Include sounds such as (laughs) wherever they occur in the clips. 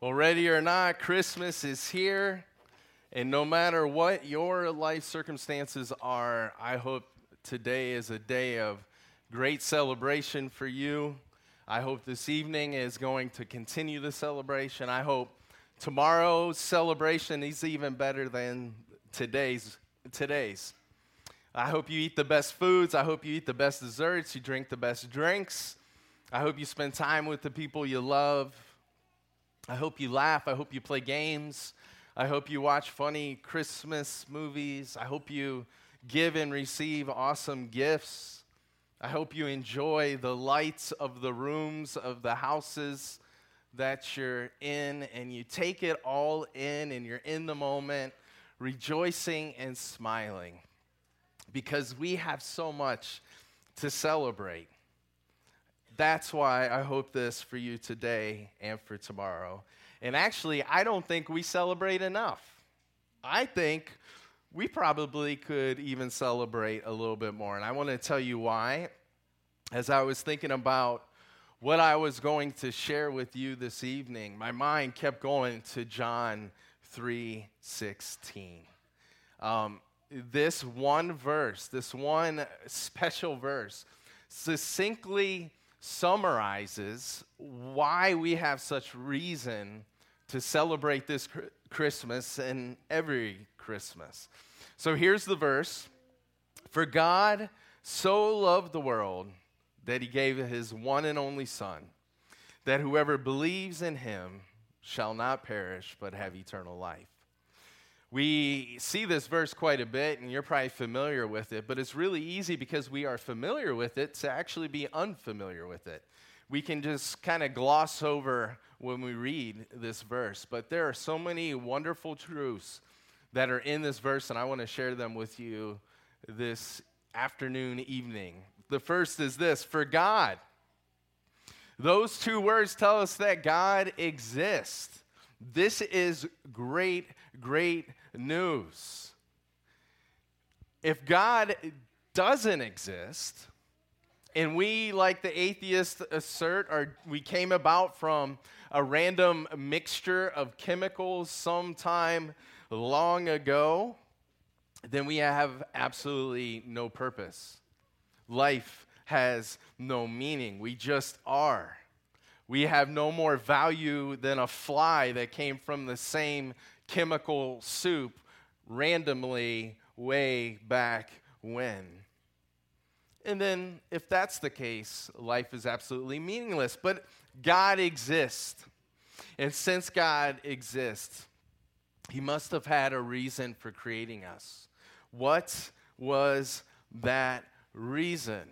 Well, ready or not, Christmas is here. And no matter what your life circumstances are, I hope today is a day of great celebration for you. I hope this evening is going to continue the celebration. I hope tomorrow's celebration is even better than today's today's. I hope you eat the best foods. I hope you eat the best desserts. You drink the best drinks. I hope you spend time with the people you love. I hope you laugh. I hope you play games. I hope you watch funny Christmas movies. I hope you give and receive awesome gifts. I hope you enjoy the lights of the rooms of the houses that you're in and you take it all in and you're in the moment, rejoicing and smiling because we have so much to celebrate. That's why I hope this for you today and for tomorrow. And actually, I don't think we celebrate enough. I think we probably could even celebrate a little bit more. And I want to tell you why. As I was thinking about what I was going to share with you this evening, my mind kept going to John 3:16. Um, this one verse, this one special verse, succinctly summarizes why we have such reason to celebrate this Christmas and every Christmas. So here's the verse For God so loved the world that he gave his one and only Son, that whoever believes in him shall not perish but have eternal life. We see this verse quite a bit, and you're probably familiar with it, but it's really easy because we are familiar with it to actually be unfamiliar with it. We can just kind of gloss over when we read this verse, but there are so many wonderful truths that are in this verse, and I want to share them with you this afternoon, evening. The first is this for God. Those two words tell us that God exists. This is great, great news. If God doesn't exist, and we, like the atheists assert, are, we came about from a random mixture of chemicals sometime long ago, then we have absolutely no purpose. Life has no meaning. We just are. We have no more value than a fly that came from the same chemical soup randomly way back when. And then, if that's the case, life is absolutely meaningless. But God exists. And since God exists, He must have had a reason for creating us. What was that reason?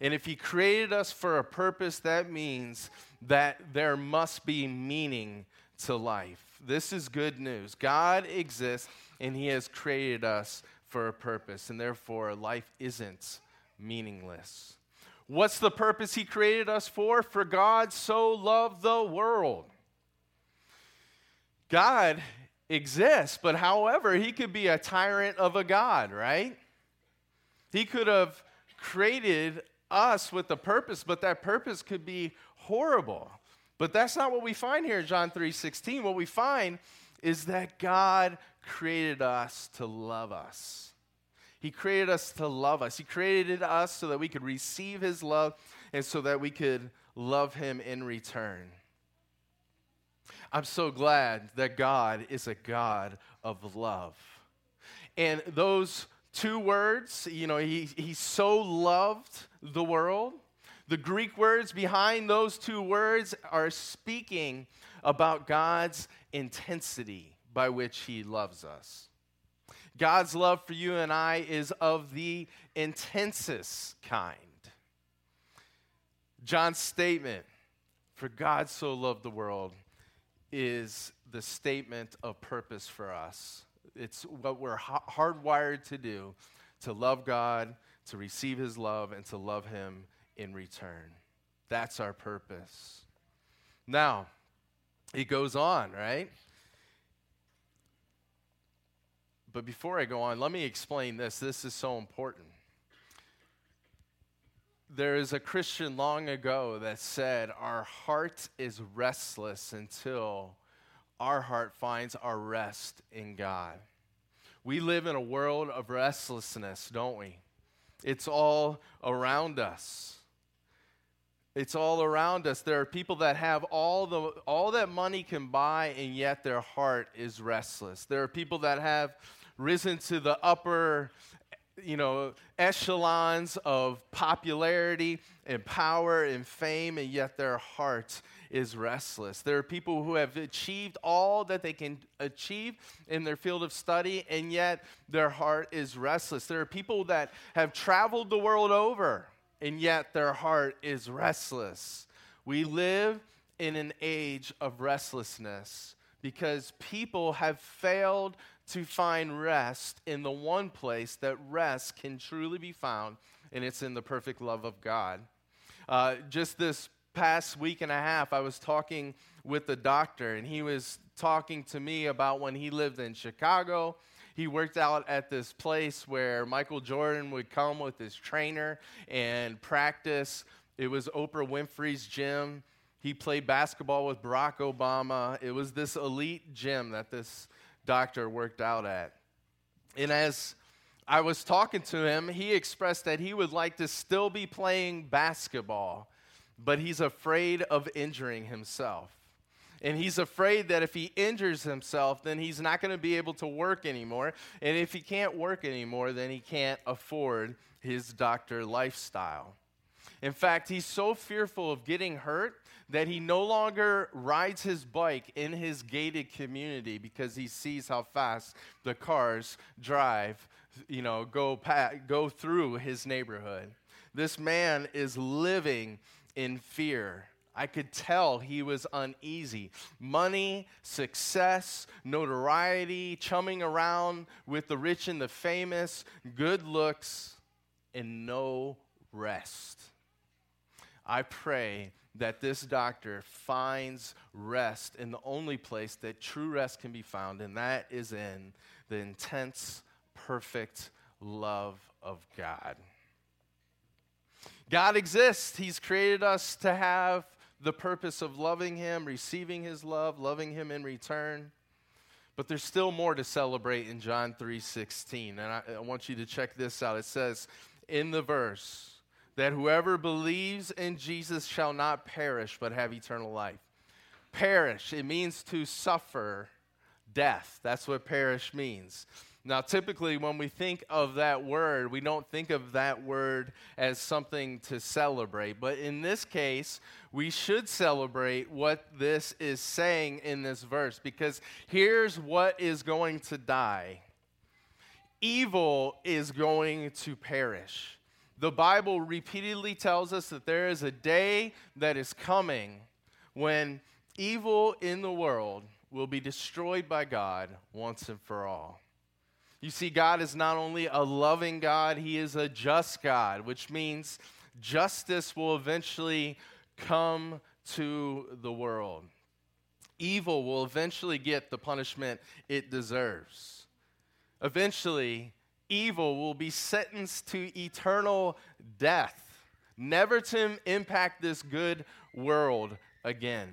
And if He created us for a purpose, that means that there must be meaning to life. This is good news. God exists and He has created us for a purpose, and therefore life isn't meaningless. What's the purpose He created us for? For God so loved the world. God exists, but however, He could be a tyrant of a God, right? He could have created us with a purpose, but that purpose could be horrible. But that's not what we find here in John 3:16. What we find is that God created us to love us. He created us to love us. He created us so that we could receive his love and so that we could love him in return. I'm so glad that God is a God of love. And those two words, you know, he, he so loved the world the Greek words behind those two words are speaking about God's intensity by which He loves us. God's love for you and I is of the intensest kind. John's statement, for God so loved the world, is the statement of purpose for us. It's what we're hardwired to do to love God, to receive His love, and to love Him in return. That's our purpose. Now, it goes on, right? But before I go on, let me explain this. This is so important. There is a Christian long ago that said, Our heart is restless until our heart finds our rest in God. We live in a world of restlessness, don't we? It's all around us. It's all around us. There are people that have all the all that money can buy and yet their heart is restless. There are people that have risen to the upper you know, echelons of popularity and power and fame, and yet their heart is restless. There are people who have achieved all that they can achieve in their field of study, and yet their heart is restless. There are people that have traveled the world over, and yet their heart is restless. We live in an age of restlessness because people have failed to find rest in the one place that rest can truly be found, and it's in the perfect love of God. Uh, just this past week and a half, I was talking with the doctor, and he was talking to me about when he lived in Chicago. He worked out at this place where Michael Jordan would come with his trainer and practice. It was Oprah Winfrey's gym. He played basketball with Barack Obama. It was this elite gym that this doctor worked out at. And as I was talking to him, he expressed that he would like to still be playing basketball, but he's afraid of injuring himself. And he's afraid that if he injures himself, then he's not going to be able to work anymore. And if he can't work anymore, then he can't afford his doctor lifestyle. In fact, he's so fearful of getting hurt that he no longer rides his bike in his gated community because he sees how fast the cars drive, you know, go, go through his neighborhood. This man is living in fear. I could tell he was uneasy. Money, success, notoriety, chumming around with the rich and the famous, good looks, and no rest. I pray that this doctor finds rest in the only place that true rest can be found, and that is in the intense, perfect love of God. God exists. He's created us to have the purpose of loving Him, receiving His love, loving Him in return. But there's still more to celebrate in John 3:16. And I, I want you to check this out. It says in the verse, that whoever believes in Jesus shall not perish but have eternal life. Perish, it means to suffer death. That's what perish means. Now, typically, when we think of that word, we don't think of that word as something to celebrate. But in this case, we should celebrate what this is saying in this verse because here's what is going to die evil is going to perish. The Bible repeatedly tells us that there is a day that is coming when evil in the world will be destroyed by God once and for all. You see, God is not only a loving God, He is a just God, which means justice will eventually come to the world. Evil will eventually get the punishment it deserves. Eventually, evil will be sentenced to eternal death, never to impact this good world again.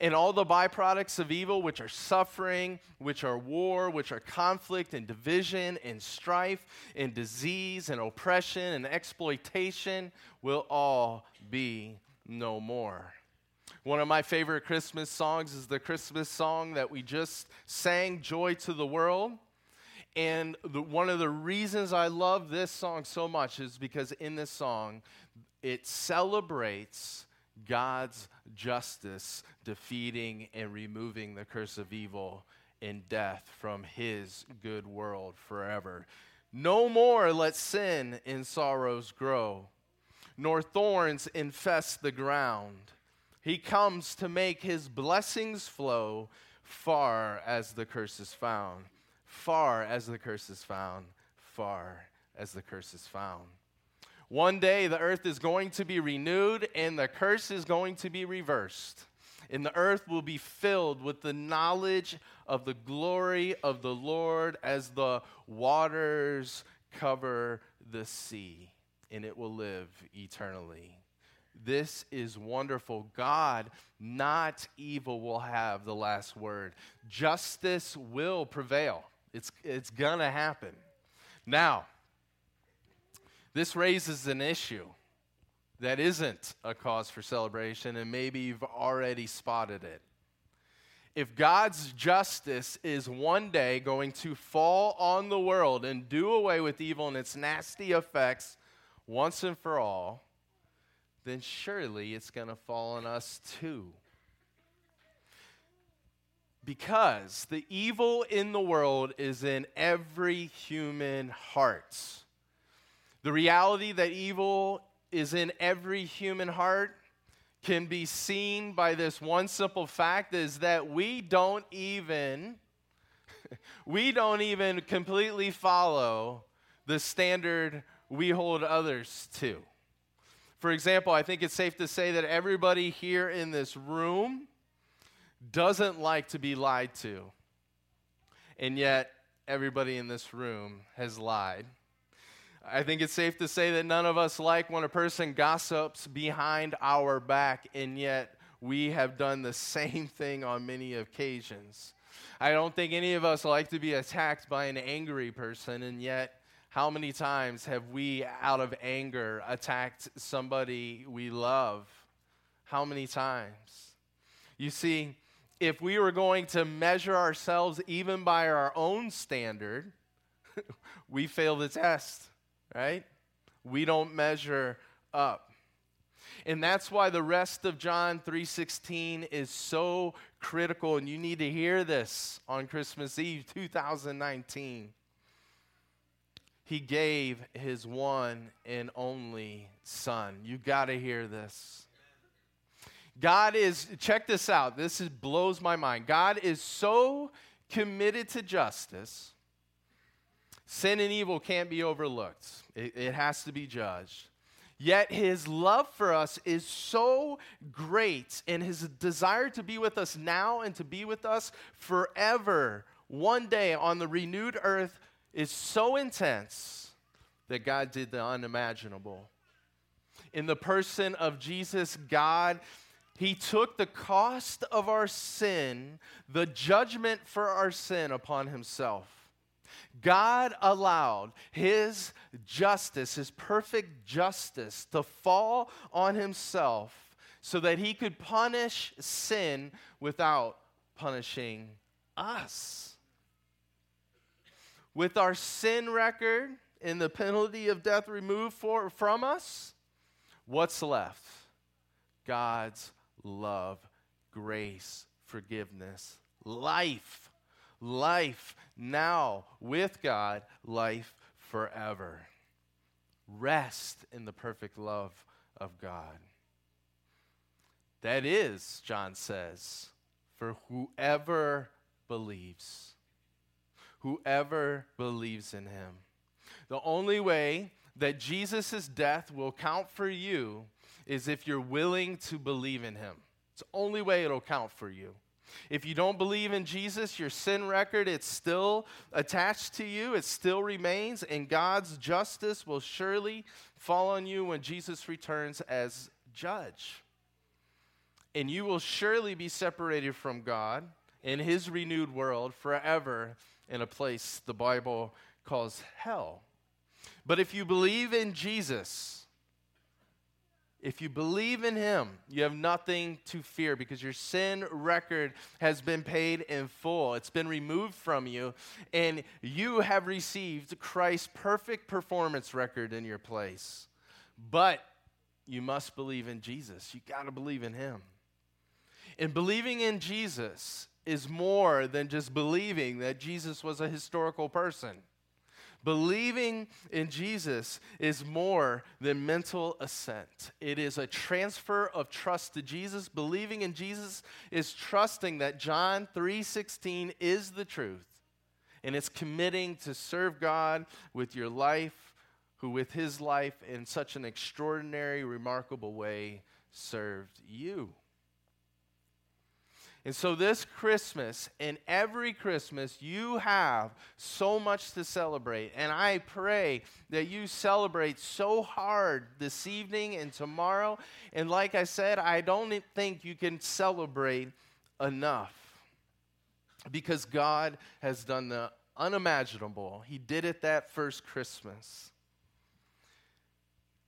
And all the byproducts of evil, which are suffering, which are war, which are conflict and division and strife and disease and oppression and exploitation, will all be no more. One of my favorite Christmas songs is the Christmas song that we just sang, Joy to the World. And the, one of the reasons I love this song so much is because in this song, it celebrates God's justice defeating and removing the curse of evil and death from his good world forever. No more let sin in sorrows grow, nor thorns infest the ground. He comes to make his blessings flow far as the curse is found far as the curse is found, far as the curse is found. One day the earth is going to be renewed and the curse is going to be reversed. And the earth will be filled with the knowledge of the glory of the Lord as the waters cover the sea, and it will live eternally. This is wonderful. God, not evil, will have the last word. Justice will prevail. It's, it's going to happen. Now, this raises an issue that isn't a cause for celebration, and maybe you've already spotted it. If God's justice is one day going to fall on the world and do away with evil and its nasty effects once and for all, then surely it's going to fall on us too. Because the evil in the world is in every human heart. The reality that evil is in every human heart can be seen by this one simple fact is that we don't even (laughs) we don't even completely follow the standard we hold others to. For example, I think it's safe to say that everybody here in this room doesn't like to be lied to. And yet, everybody in this room has lied. I think it's safe to say that none of us like when a person gossips behind our back, and yet we have done the (laughs) same thing on many occasions. I don't think any of us like to be attacked by an angry person, and yet, how many times have we, out of anger, attacked somebody we love? How many times? You see, if we were going to measure ourselves even by our own standard, (laughs) we fail the test right? We don't measure up. And that's why the rest of John 3:16 is so critical and you need to hear this on Christmas Eve 2019. He gave his one and only son. You got to hear this. God is check this out. This is, blows my mind. God is so committed to justice Sin and evil can't be overlooked, it, it has to be judged. Yet his love for us is so great, and his desire to be with us now and to be with us forever, one day on the renewed earth, is so intense that God did the unimaginable. In the person of Jesus, God, he took the cost of our sin, the judgment for our sin upon himself. God allowed his justice, his perfect justice, to fall on himself so that he could punish sin without punishing us. With our sin record and the penalty of death removed for, from us, what's left? God's love, grace, forgiveness, life life now with God, life forever. Rest in the perfect love of God. That is, John says, for whoever believes. Whoever believes in him. The only way that Jesus' death will count for you is if you're willing to believe in him. It's the only way it'll count for you. If you don't believe in Jesus, your sin record, it's still attached to you, it still remains, and God's justice will surely fall on you when Jesus returns as judge. And you will surely be separated from God in his renewed world forever in a place the Bible calls hell. But if you believe in Jesus, if you believe in him, you have nothing to fear because your sin record has been paid in full. It's been removed from you, and you have received Christ's perfect performance record in your place. But you must believe in Jesus. You got to believe in him. And believing in Jesus is more than just believing that Jesus was a historical person. Believing in Jesus is more than mental assent. It is a transfer of trust to Jesus. Believing in Jesus is trusting that John 3:16 is the truth. And it's committing to serve God with your life, who with his life in such an extraordinary, remarkable way served you. And so, this Christmas and every Christmas, you have so much to celebrate. And I pray that you celebrate so hard this evening and tomorrow. And like I said, I don't think you can celebrate enough because God has done the unimaginable. He did it that first Christmas.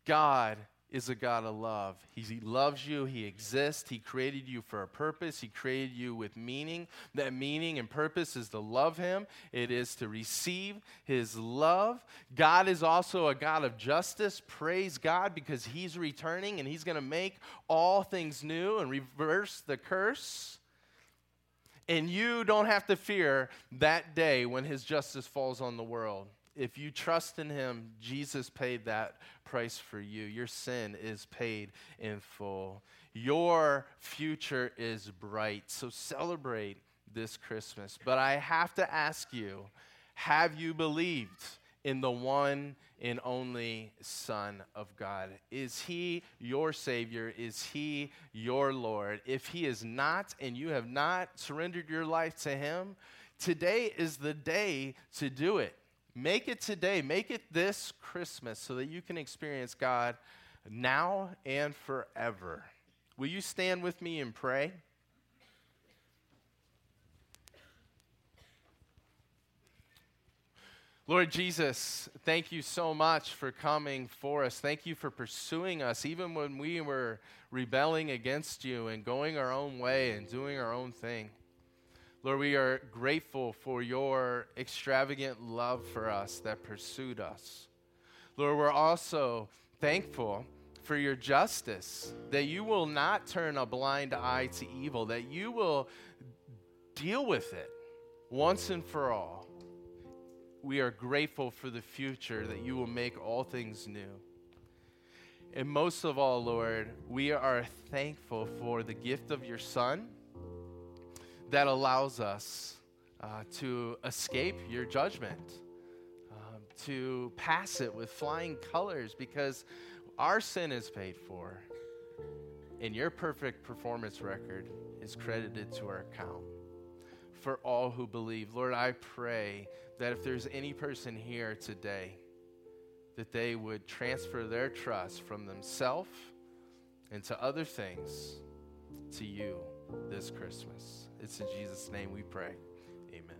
God is a God of love. he loves you. He exists. He created you for a purpose. He created you with meaning. That meaning and purpose is to love Him, it is to receive His love. God is also a God of justice. Praise God because He's returning and He's going to make all things new and reverse the curse. And you don't have to fear that day when His justice falls on the world if you trust in him, Jesus paid that price for you. Your sin is paid in full. Your future is bright. So celebrate this Christmas. But I have to ask you have you believed in the one and only Son of God? Is he your Savior? Is he your Lord? If he is not, and you have not surrendered your life to him, today is the day to do it. Make it today. Make it this Christmas so that you can experience God now and forever. Will you stand with me and pray? Lord Jesus, thank you so much for coming for us. Thank you for pursuing us, even when we were rebelling against you and going our own way and doing our own thing. Lord, we are grateful for your extravagant love for us that pursued us. Lord, we're also thankful for your justice, that you will not turn a blind eye to evil, that you will deal with it once and for all. We are grateful for the future, that you will make all things new. And most of all, Lord, we are thankful for the gift of your Son that allows us uh, to escape your judgment, um, to pass it with flying colors because our sin is paid for, and your perfect performance record is credited to our account for all who believe. Lord, I pray that if there's any person here today, that they would transfer their trust from themselves and to other things to you this Christmas. It's in Jesus' name we pray. Amen.